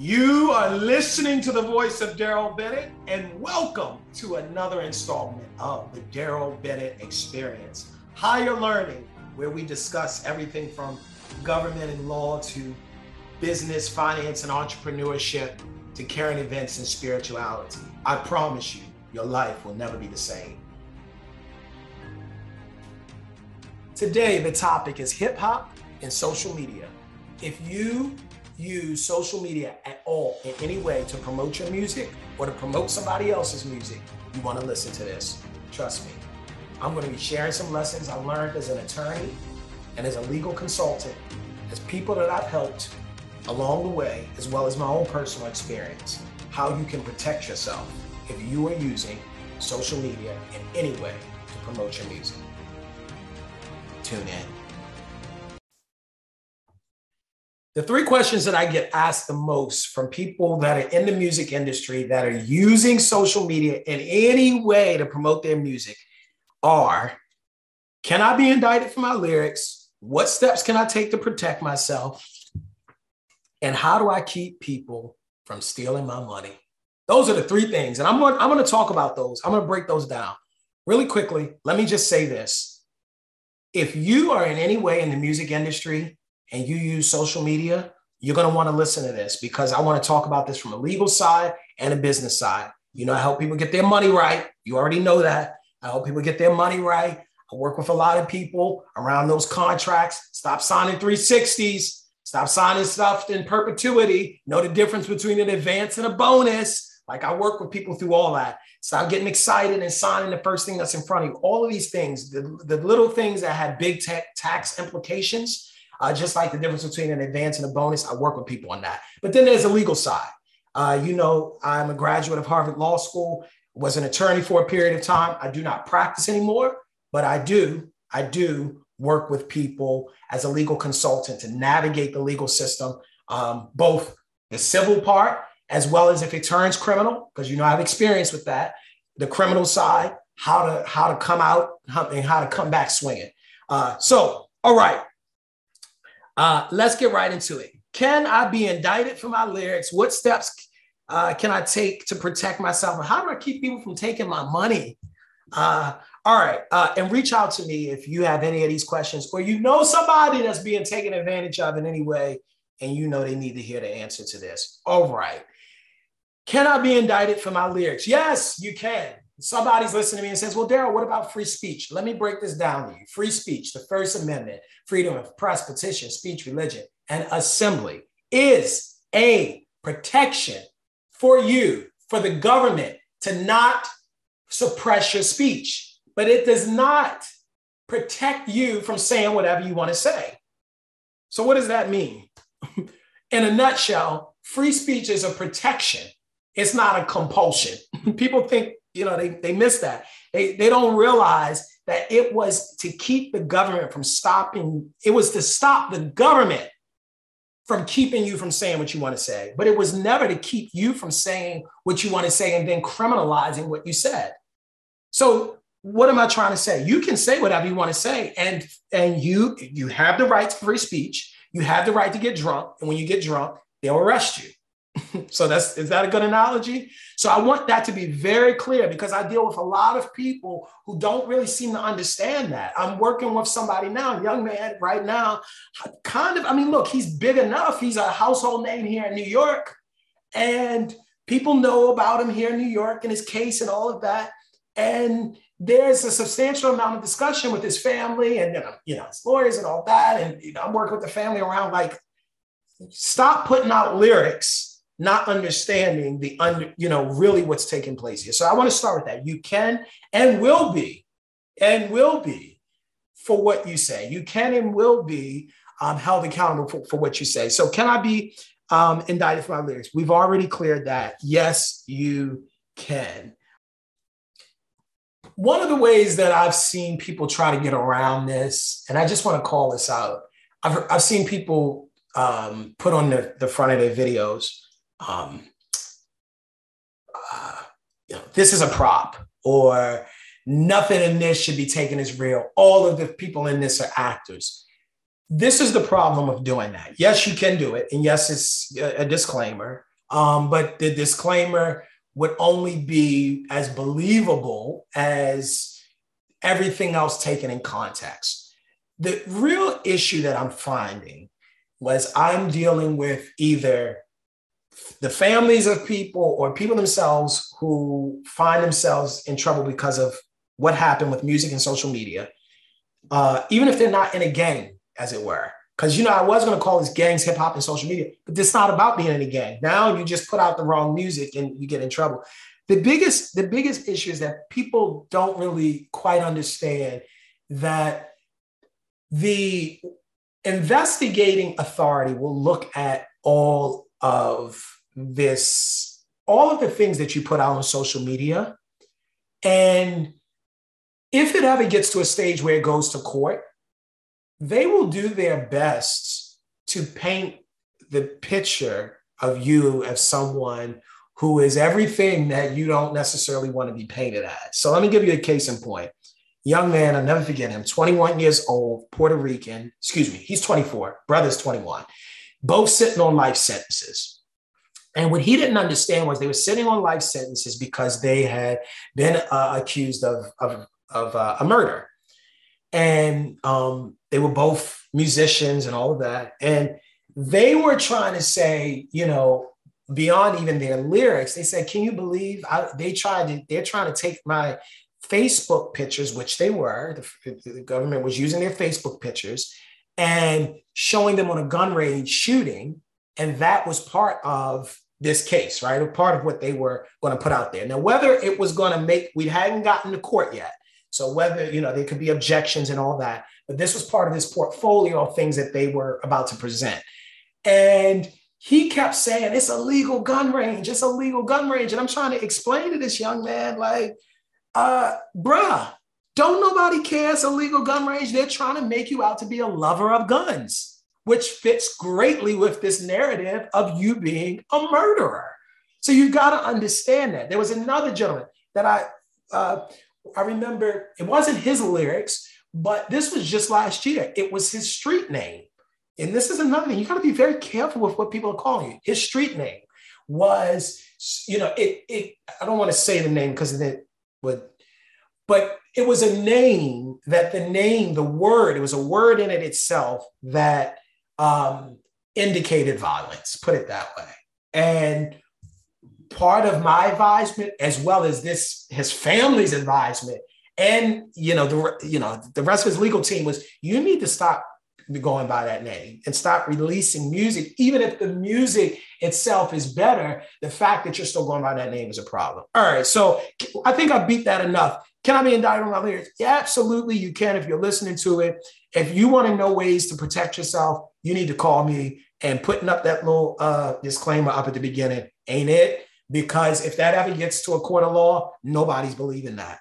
You are listening to the voice of Darrell Bennett, and welcome to another installment of the Darrell Bennett Experience Higher Learning, where we discuss everything from government and law to business, finance, and entrepreneurship to current events and spirituality. I promise you, your life will never be the same. Today, the topic is hip hop and social media. If you use social media at all in any way to promote your music or to promote somebody else's music, you want to listen to this. Trust me. I'm going to be sharing some lessons I learned as an attorney and as a legal consultant, as people that I've helped along the way, as well as my own personal experience, how you can protect yourself if you are using social media in any way to promote your music. Tune in. The three questions that I get asked the most from people that are in the music industry that are using social media in any way to promote their music are Can I be indicted for my lyrics? What steps can I take to protect myself? And how do I keep people from stealing my money? Those are the three things. And I'm going, I'm going to talk about those. I'm going to break those down really quickly. Let me just say this. If you are in any way in the music industry and you use social media, you're going to want to listen to this because I want to talk about this from a legal side and a business side. You know, I help people get their money right. You already know that. I help people get their money right. I work with a lot of people around those contracts. Stop signing 360s. Stop signing stuff in perpetuity. Know the difference between an advance and a bonus. Like I work with people through all that. Stop getting excited and signing the first thing that's in front of you. All of these things, the, the little things that have big tax implications, uh, just like the difference between an advance and a bonus, I work with people on that. But then there's a legal side. Uh, you know, I'm a graduate of Harvard Law School, was an attorney for a period of time. I do not practice anymore, but I do, I do work with people as a legal consultant to navigate the legal system, um, both the civil part as well as if it turns criminal, because you know I have experience with that. The criminal side, how to how to come out and how to come back swinging. Uh, so, all right, uh, let's get right into it. Can I be indicted for my lyrics? What steps uh, can I take to protect myself? And how do I keep people from taking my money? Uh, all right. Uh, and reach out to me if you have any of these questions or you know somebody that's being taken advantage of in any way and you know they need to hear the answer to this. All right. Can I be indicted for my lyrics? Yes, you can. Somebody's listening to me and says, Well, Darrell, what about free speech? Let me break this down to you. Free speech, the First Amendment, freedom of press, petition, speech, religion, and assembly is a protection for you, for the government to not suppress your speech, but it does not protect you from saying whatever you want to say. So, what does that mean? In a nutshell, free speech is a protection, it's not a compulsion. People think you know, they, they miss that. They, they don't realize that it was to keep the government from stopping, it was to stop the government from keeping you from saying what you want to say. But it was never to keep you from saying what you want to say and then criminalizing what you said. So what am I trying to say? You can say whatever you want to say, and and you you have the right to free speech. You have the right to get drunk, and when you get drunk, they'll arrest you. so that's is that a good analogy? So I want that to be very clear because I deal with a lot of people who don't really seem to understand that. I'm working with somebody now, young man right now, kind of, I mean, look, he's big enough. He's a household name here in New York. And people know about him here in New York and his case and all of that. And there's a substantial amount of discussion with his family and you know his lawyers and all that. And you know, I'm working with the family around like, stop putting out lyrics not understanding the under, you know, really what's taking place here. So I want to start with that. You can and will be, and will be for what you say. You can and will be um, held accountable for, for what you say. So can I be um, indicted for my lyrics? We've already cleared that. Yes, you can. One of the ways that I've seen people try to get around this, and I just want to call this out, I've, I've seen people um, put on the, the front of their videos, um, uh, you know, this is a prop or nothing in this should be taken as real. All of the people in this are actors. This is the problem of doing that. Yes, you can do it. And yes, it's a disclaimer. Um, but the disclaimer would only be as believable as everything else taken in context. The real issue that I'm finding was I'm dealing with either the families of people or people themselves who find themselves in trouble because of what happened with music and social media, uh, even if they're not in a gang, as it were. Because you know, I was going to call this gangs, hip hop, and social media, but it's not about being in a gang. Now you just put out the wrong music and you get in trouble. The biggest, the biggest issue is that people don't really quite understand that the investigating authority will look at all of this, all of the things that you put out on social media. And if it ever gets to a stage where it goes to court, they will do their best to paint the picture of you as someone who is everything that you don't necessarily want to be painted as. So let me give you a case in point. Young man, I'll never forget him, 21 years old, Puerto Rican, excuse me, he's 24, brother's 21, both sitting on life sentences. And what he didn't understand was they were sitting on life sentences because they had been uh, accused of, of, of uh, a murder. And um, they were both musicians and all of that. And they were trying to say, you know, beyond even their lyrics, they said, "Can you believe?" I, they tried to. They're trying to take my Facebook pictures, which they were. The, the government was using their Facebook pictures and showing them on a gun range shooting, and that was part of this case, right? A part of what they were going to put out there. Now, whether it was going to make, we hadn't gotten to court yet. So whether, you know, there could be objections and all that, but this was part of this portfolio of things that they were about to present. And he kept saying, it's a legal gun range, it's a legal gun range. And I'm trying to explain to this young man, like, uh, bruh, don't nobody care it's a legal gun range. They're trying to make you out to be a lover of guns, which fits greatly with this narrative of you being a murderer. So you got to understand that. There was another gentleman that I uh, I remember it wasn't his lyrics, but this was just last year. It was his street name. And this is another thing. You got to be very careful with what people are calling you. His street name was, you know, it, it I don't want to say the name because it would, but it was a name that the name, the word, it was a word in it itself that um, indicated violence, put it that way. And part of my advisement as well as this his family's advisement and you know the you know the rest of his legal team was you need to stop going by that name and stop releasing music. Even if the music itself is better the fact that you're still going by that name is a problem. All right so i think i beat that enough can i be indicted on my lyrics yeah absolutely you can if you're listening to it. If you want to know ways to protect yourself you need to call me and putting up that little uh, disclaimer up at the beginning. Ain't it? Because if that ever gets to a court of law, nobody's believing that.